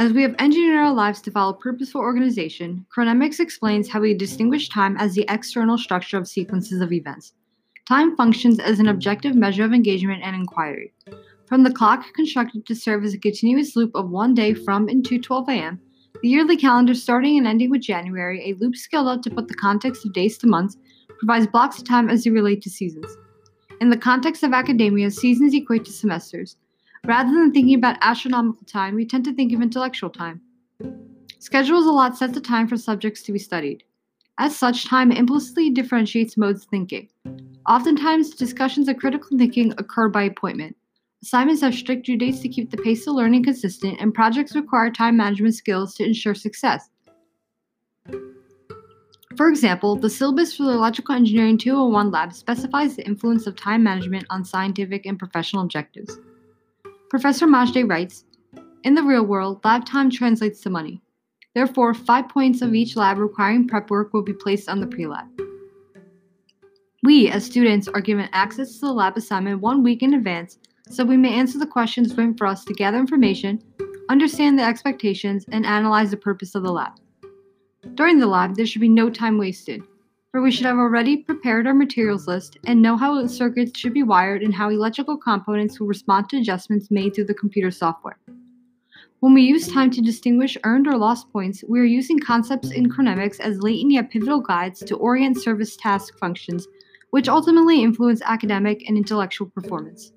As we have engineered our lives to follow purposeful organization, chronemics explains how we distinguish time as the external structure of sequences of events. Time functions as an objective measure of engagement and inquiry. From the clock constructed to serve as a continuous loop of one day from and to 12 a.m., the yearly calendar starting and ending with January, a loop scaled up to put the context of days to months, provides blocks of time as they relate to seasons. In the context of academia, seasons equate to semesters. Rather than thinking about astronomical time, we tend to think of intellectual time. Schedules allot sets of time for subjects to be studied. As such, time implicitly differentiates modes of thinking. Oftentimes, discussions of critical thinking occur by appointment. Assignments have strict due dates to keep the pace of learning consistent, and projects require time management skills to ensure success. For example, the syllabus for the Electrical Engineering 201 lab specifies the influence of time management on scientific and professional objectives. Professor Majde writes In the real world, lab time translates to money. Therefore, five points of each lab requiring prep work will be placed on the pre lab. We, as students, are given access to the lab assignment one week in advance so we may answer the questions written for us to gather information, understand the expectations, and analyze the purpose of the lab. During the lab, there should be no time wasted, for we should have already prepared our materials list and know how circuits should be wired and how electrical components will respond to adjustments made through the computer software. When we use time to distinguish earned or lost points, we are using concepts in chronemics as latent yet pivotal guides to orient service task functions, which ultimately influence academic and intellectual performance.